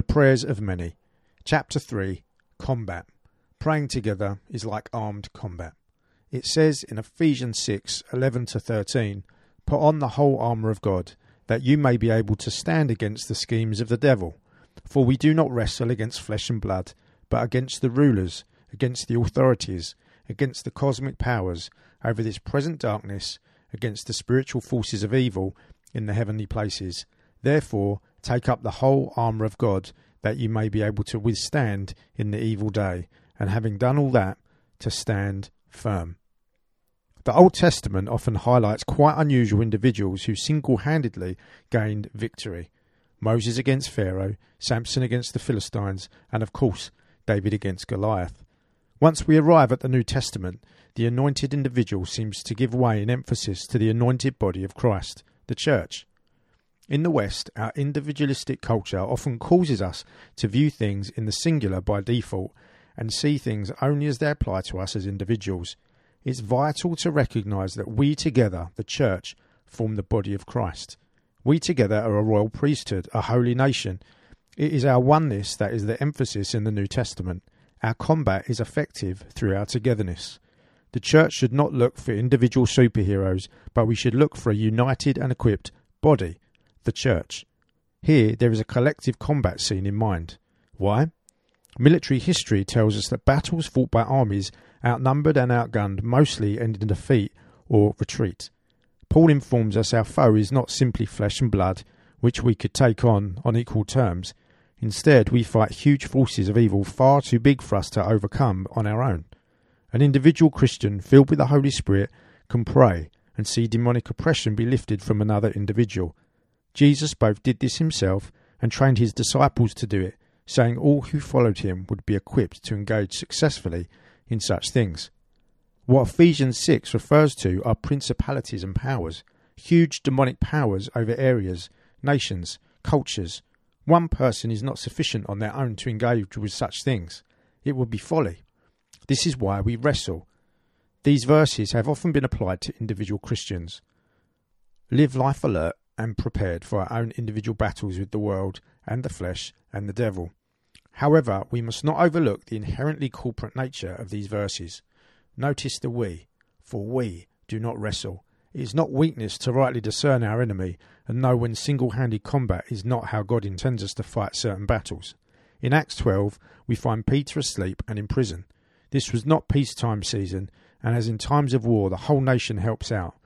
The Prayers of Many. Chapter 3 Combat. Praying together is like armed combat. It says in Ephesians 6 11 to 13, Put on the whole armour of God, that you may be able to stand against the schemes of the devil. For we do not wrestle against flesh and blood, but against the rulers, against the authorities, against the cosmic powers, over this present darkness, against the spiritual forces of evil in the heavenly places. Therefore, take up the whole armour of God, that you may be able to withstand in the evil day, and having done all that, to stand firm. The Old Testament often highlights quite unusual individuals who single handedly gained victory. Moses against Pharaoh, Samson against the Philistines, and of course, David against Goliath. Once we arrive at the New Testament, the anointed individual seems to give way in emphasis to the anointed body of Christ, the Church. In the West, our individualistic culture often causes us to view things in the singular by default and see things only as they apply to us as individuals. It's vital to recognise that we together, the Church, form the body of Christ. We together are a royal priesthood, a holy nation. It is our oneness that is the emphasis in the New Testament. Our combat is effective through our togetherness. The Church should not look for individual superheroes, but we should look for a united and equipped body, the Church. Here there is a collective combat scene in mind. Why? Military history tells us that battles fought by armies outnumbered and outgunned mostly end in defeat or retreat. Paul informs us our foe is not simply flesh and blood, which we could take on on equal terms. Instead, we fight huge forces of evil far too big for us to overcome on our own. An individual Christian filled with the Holy Spirit can pray and see demonic oppression be lifted from another individual. Jesus both did this himself and trained his disciples to do it, saying all who followed him would be equipped to engage successfully in such things. What Ephesians 6 refers to are principalities and powers, huge demonic powers over areas, nations, cultures. One person is not sufficient on their own to engage with such things. It would be folly. This is why we wrestle. These verses have often been applied to individual Christians. Live life alert and prepared for our own individual battles with the world and the flesh and the devil. However, we must not overlook the inherently corporate nature of these verses. Notice the we, for we do not wrestle. It is not weakness to rightly discern our enemy and know when single handed combat is not how God intends us to fight certain battles. In Acts 12, we find Peter asleep and in prison. This was not peacetime season, and as in times of war, the whole nation helps out.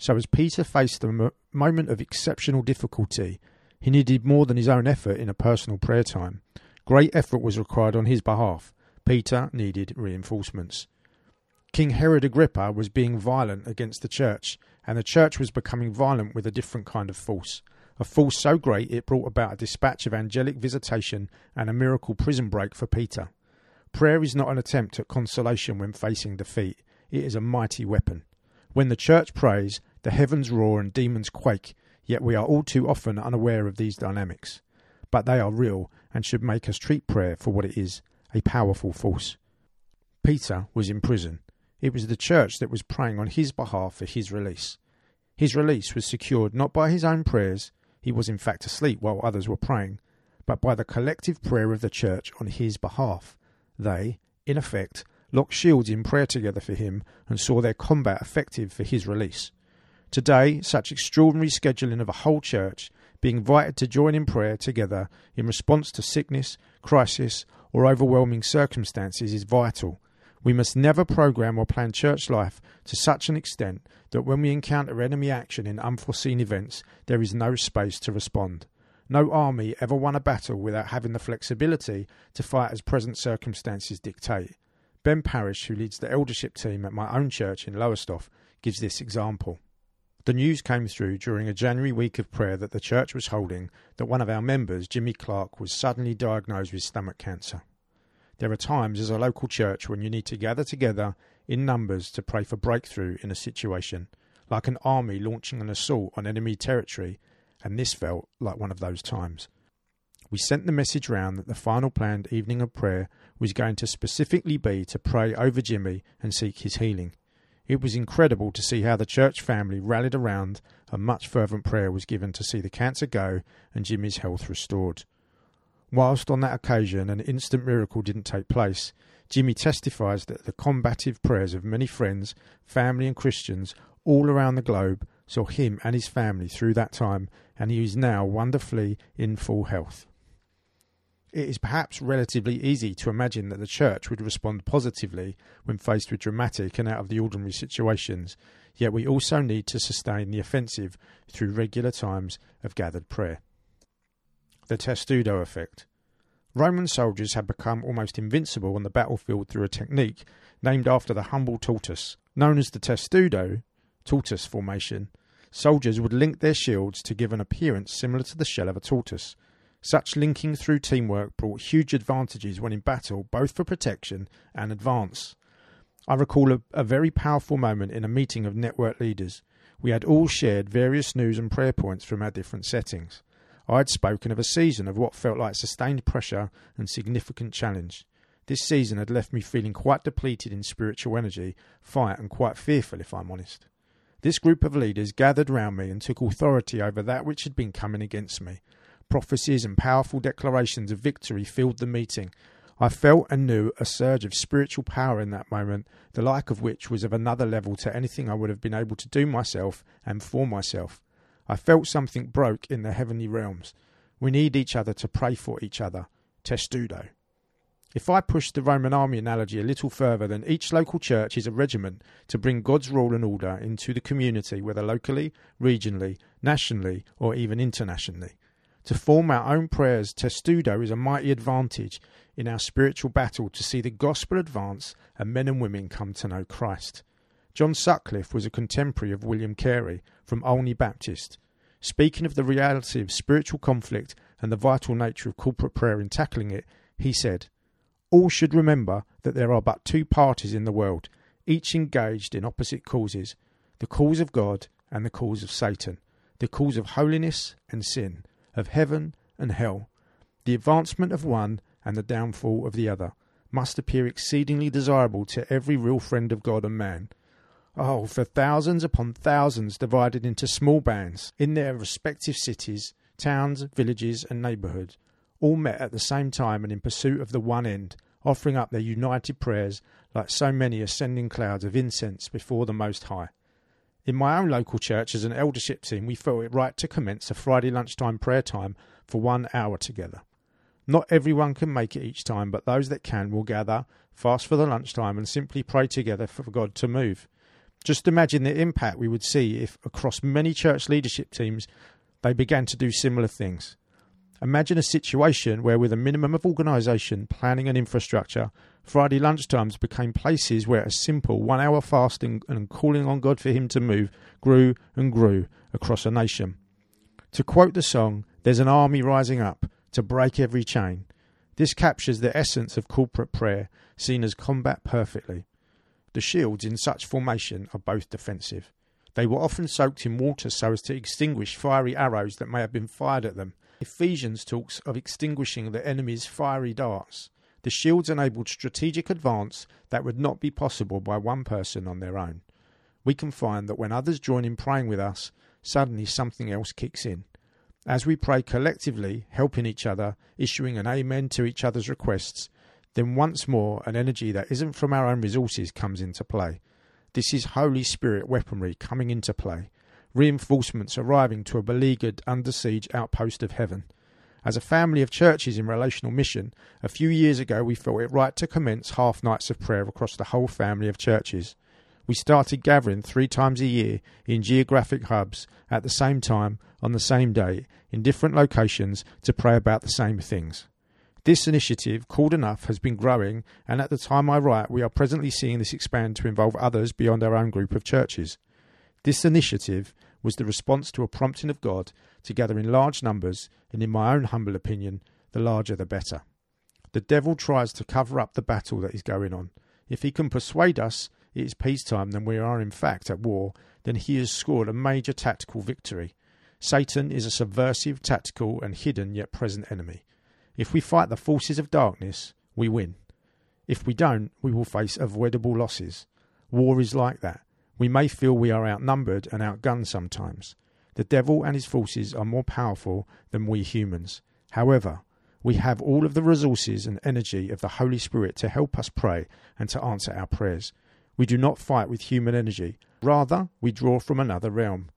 So, as Peter faced a moment of exceptional difficulty, he needed more than his own effort in a personal prayer time. Great effort was required on his behalf. Peter needed reinforcements. King Herod Agrippa was being violent against the church, and the church was becoming violent with a different kind of force. A force so great it brought about a dispatch of angelic visitation and a miracle prison break for Peter. Prayer is not an attempt at consolation when facing defeat, it is a mighty weapon. When the church prays, the heavens roar and demons quake, yet we are all too often unaware of these dynamics. But they are real and should make us treat prayer for what it is a powerful force. Peter was in prison. It was the church that was praying on his behalf for his release. His release was secured not by his own prayers, he was in fact asleep while others were praying, but by the collective prayer of the church on his behalf. They, in effect, locked shields in prayer together for him and saw their combat effective for his release. Today, such extraordinary scheduling of a whole church being invited to join in prayer together in response to sickness, crisis, or overwhelming circumstances is vital. We must never program or plan church life to such an extent that when we encounter enemy action in unforeseen events, there is no space to respond. No army ever won a battle without having the flexibility to fight as present circumstances dictate. Ben Parish, who leads the eldership team at my own church in Lowestoft, gives this example. The news came through during a January week of prayer that the church was holding that one of our members, Jimmy Clark, was suddenly diagnosed with stomach cancer. There are times as a local church when you need to gather together in numbers to pray for breakthrough in a situation, like an army launching an assault on enemy territory, and this felt like one of those times. We sent the message round that the final planned evening of prayer was going to specifically be to pray over Jimmy and seek his healing. It was incredible to see how the church family rallied around, and much fervent prayer was given to see the cancer go and Jimmy's health restored. Whilst on that occasion an instant miracle didn't take place, Jimmy testifies that the combative prayers of many friends, family, and Christians all around the globe saw him and his family through that time, and he is now wonderfully in full health. It is perhaps relatively easy to imagine that the church would respond positively when faced with dramatic and out of the ordinary situations, yet we also need to sustain the offensive through regular times of gathered prayer. The testudo effect. Roman soldiers had become almost invincible on the battlefield through a technique named after the humble tortoise. Known as the testudo, tortoise formation, soldiers would link their shields to give an appearance similar to the shell of a tortoise. Such linking through teamwork brought huge advantages when in battle, both for protection and advance. I recall a, a, very powerful moment in a meeting of network leaders. We had all shared various news and prayer points from our different settings. I had spoken of a season of what felt like sustained pressure and significant challenge. This season had left me feeling quite depleted in spiritual energy, fight, and quite fearful, if I'm honest. This group of leaders gathered round me and took authority over that which had been coming against me. Prophecies and powerful declarations of victory filled the meeting. I felt and knew a surge of spiritual power in that moment, the like of which was of another level to anything I would have been able to do myself and for myself. I felt something broke in the heavenly realms. We need each other to pray for each other. Testudo. If I push the Roman army analogy a little further, then each local church is a regiment to bring God's rule and order into the community, whether locally, regionally, nationally, or even internationally. To form our own prayers, testudo is a mighty advantage in our spiritual battle to see the gospel advance and men and women come to know Christ. John Sutcliff was a contemporary of William Carey from Olney Baptist. Speaking of the reality of spiritual conflict and the vital nature of corporate prayer in tackling it, he said, All should remember that there are but two parties in the world, each engaged in opposite causes the cause of God and the cause of Satan, the cause of holiness and sin, of heaven and hell. The advancement of one and the downfall of the other must appear exceedingly desirable to every real friend of God and man. Oh, for thousands upon thousands divided into small bands in their respective cities, towns, villages, and neighbourhoods, all met at the same time and in pursuit of the one end, offering up their united prayers like so many ascending clouds of incense before the Most High. In my own local church, as an eldership team, we felt it right to commence a Friday lunchtime prayer time for one hour together. Not everyone can make it each time, but those that can will gather, fast for the lunchtime, and simply pray together for God to move. Just imagine the impact we would see if, across many church leadership teams, they began to do similar things. Imagine a situation where, with a minimum of organisation, planning, and infrastructure, Friday lunchtimes became places where a simple one hour fasting and calling on God for Him to move grew and grew across a nation. To quote the song, There's an army rising up to break every chain. This captures the essence of corporate prayer, seen as combat perfectly. The shields in such formation are both defensive. They were often soaked in water so as to extinguish fiery arrows that may have been fired at them. Ephesians talks of extinguishing the enemy's fiery darts. The shields enabled strategic advance that would not be possible by one person on their own. We can find that when others join in praying with us, suddenly something else kicks in. As we pray collectively, helping each other, issuing an amen to each other's requests, then once more an energy that isn't from our own resources comes into play. This is Holy Spirit weaponry coming into play, reinforcements arriving to a beleaguered, under siege outpost of heaven. As a family of churches in relational mission, a few years ago we felt it right to commence half nights of prayer across the whole family of churches. We started gathering three times a year in geographic hubs at the same time on the same day in different locations to pray about the same things. This initiative, called Enough, has been growing, and at the time I write, we are presently seeing this expand to involve others beyond our own group of churches. This initiative was the response to a prompting of God to gather in large numbers, and in my own humble opinion, the larger the better. The devil tries to cover up the battle that is going on. If he can persuade us it is peacetime, then we are in fact at war, then he has scored a major tactical victory. Satan is a subversive, tactical, and hidden yet present enemy. If we fight the forces of darkness, we win. If we don't, we will face avoidable losses. War is like that. We may feel we are outnumbered and outgunned sometimes. The devil and his forces are more powerful than we humans. However, We have all of the resources and energy of the Holy Spirit to help us pray and to answer our prayers. We do not fight with human energy, rather, we draw from another realm.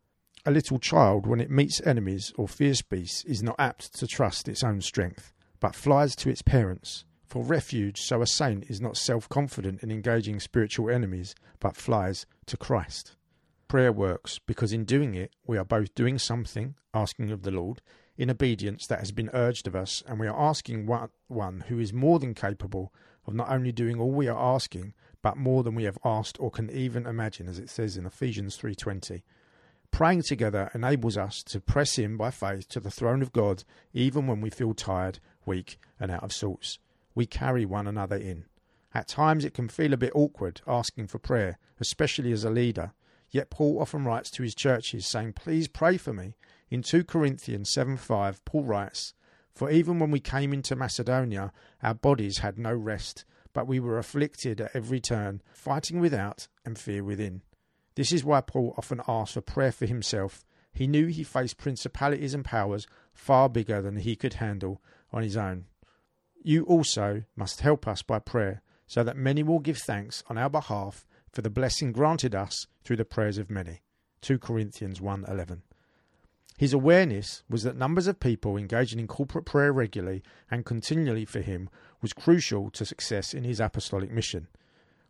A little child, when it meets enemies or fierce beasts, is not apt to trust its own strength, but flies to its parents for refuge, so a saint is not self confident in engaging spiritual enemies, but flies to Christ. Prayer works because in doing it, we are both doing something, asking of the Lord, in obedience that has been urged of us, and we are asking one, one who is more than capable of not only doing all we are asking, but more than we have asked or can even imagine, as it says in Ephesians 3:20. Praying together enables us to press in by faith to the throne of God, even when we feel tired, weak, and out of sorts we carry one another in. At times it can feel a bit awkward asking for prayer, especially as a leader. Yet Paul often writes to his churches saying, Please pray for me. In 2 Corinthians 7 5, Paul writes, For even when we came into Macedonia, our bodies had no rest, but we were afflicted at every turn, fighting without and fear within. This is why Paul often asked for prayer for himself. He knew he faced principalities and powers far bigger than he could handle on his own. You also must help us by prayer, so that many will give thanks on our behalf for the blessing granted us through the prayers of many. 2 Corinthians 1:11. His awareness was that numbers of people engaging in corporate prayer regularly and continually for him was crucial to success in his apostolic mission.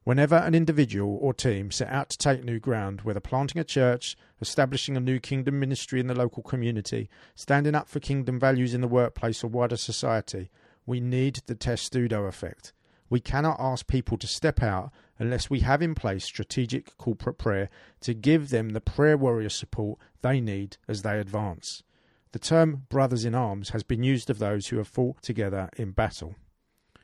Whenever an individual or team set out to take new ground, whether planting a church, establishing a new kingdom ministry in the local community, standing up for kingdom values in the workplace or wider society, we need the testudo effect. We cannot ask people to step out unless we have in place strategic corporate prayer to give them the prayer warrior support they need as they advance. The term brothers in arms has been used of those who have fought together in battle.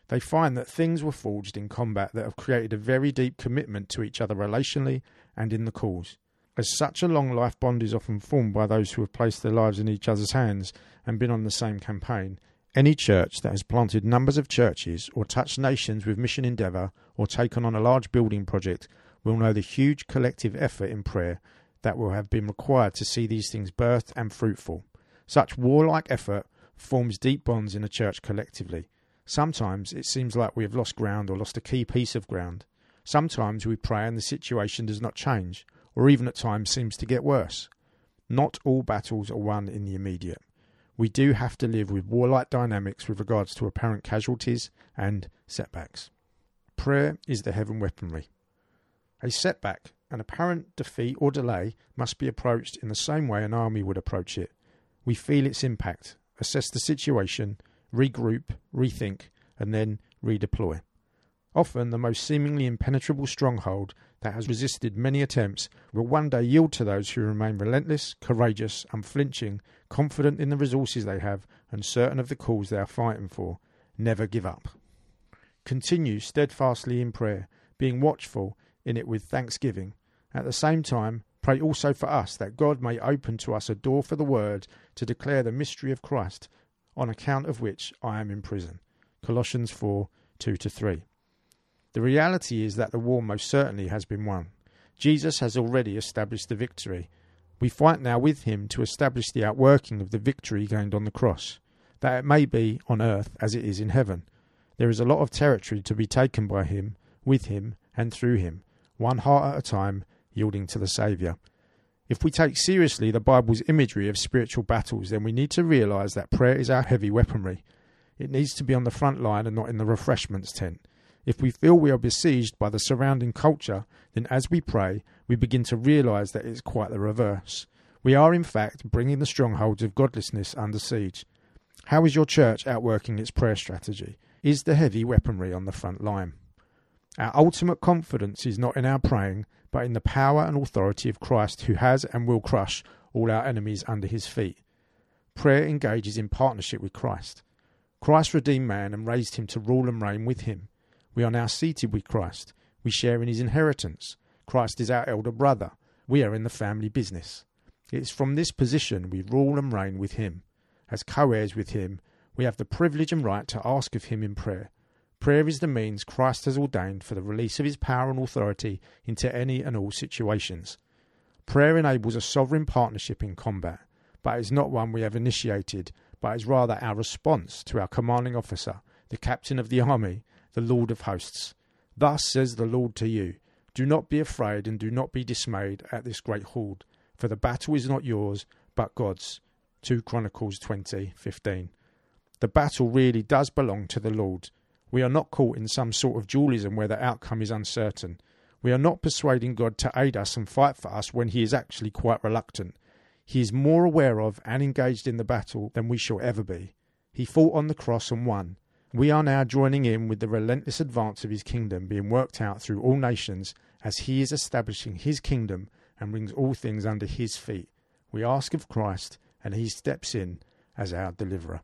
They find that things were forged in combat that have created a very deep commitment to each other relationally and in the cause. As such a long life bond is often formed by those who have placed their lives in each other's hands and been on the same campaign, any church that has planted numbers of churches or touched nations with mission endeavour or taken on a large building project will know the huge collective effort in prayer that will have been required to see these things birthed and fruitful. Such warlike effort forms deep bonds in a church collectively. Sometimes it seems like we have lost ground or lost a key piece of ground. Sometimes we pray and the situation does not change, or even at times seems to get worse. Not all battles are won in the immediate we do have to live with warlike dynamics with regards to apparent casualties and setbacks. Prayer is the heaven weaponry. A setback, an apparent defeat or delay, must be approached in the same way an army would approach it. We feel its impact, assess the situation, regroup, rethink, and then redeploy. Often, the most seemingly impenetrable stronghold that has resisted many attempts will one day yield to those who remain relentless, courageous, unflinching, confident in the resources they have, and certain of the cause they are fighting for. Never give up. Continue steadfastly in prayer, being watchful in it with thanksgiving. At the same time, pray also for us that God may open to us a door for the word to declare the mystery of Christ, on account of which I am in prison. Colossians 4 2 3. The reality is that the war most certainly has been won. Jesus has already established the victory. We fight now with him to establish the outworking of the victory gained on the cross, that it may be on earth as it is in heaven. There is a lot of territory to be taken by him, with him, and through him, one heart at a time, yielding to the Saviour. If we take seriously the Bible's imagery of spiritual battles, then we need to realise that prayer is our heavy weaponry. It needs to be on the front line and not in the refreshments tent. If we feel we are besieged by the surrounding culture, then as we pray, we begin to realize that it's quite the reverse. We are, in fact, bringing the strongholds of godlessness under siege. How is your church outworking its prayer strategy? Is the heavy weaponry on the front line? Our ultimate confidence is not in our praying, but in the power and authority of Christ, who has and will crush all our enemies under his feet. Prayer engages in partnership with Christ. Christ redeemed man and raised him to rule and reign with him. We are now seated with Christ. We share in his inheritance. Christ is our elder brother. We are in the family business. It is from this position we rule and reign with him. As co heirs with him, we have the privilege and right to ask of him in prayer. Prayer is the means Christ has ordained for the release of his power and authority into any and all situations. Prayer enables a sovereign partnership in combat, but it is not one we have initiated, but is rather our response to our commanding officer, the captain of the army, the Lord of hosts. Thus says the Lord to you Do not be afraid and do not be dismayed at this great horde, for the battle is not yours, but God's. 2 Chronicles 20:15. The battle really does belong to the Lord. We are not caught in some sort of dualism where the outcome is uncertain. We are not persuading God to aid us and fight for us when he is actually quite reluctant. He is more aware of and engaged in the battle than we shall ever be. He fought on the cross and won. We are now joining in with the relentless advance of his kingdom being worked out through all nations as he is establishing his kingdom and brings all things under his feet. We ask of Christ, and he steps in as our deliverer.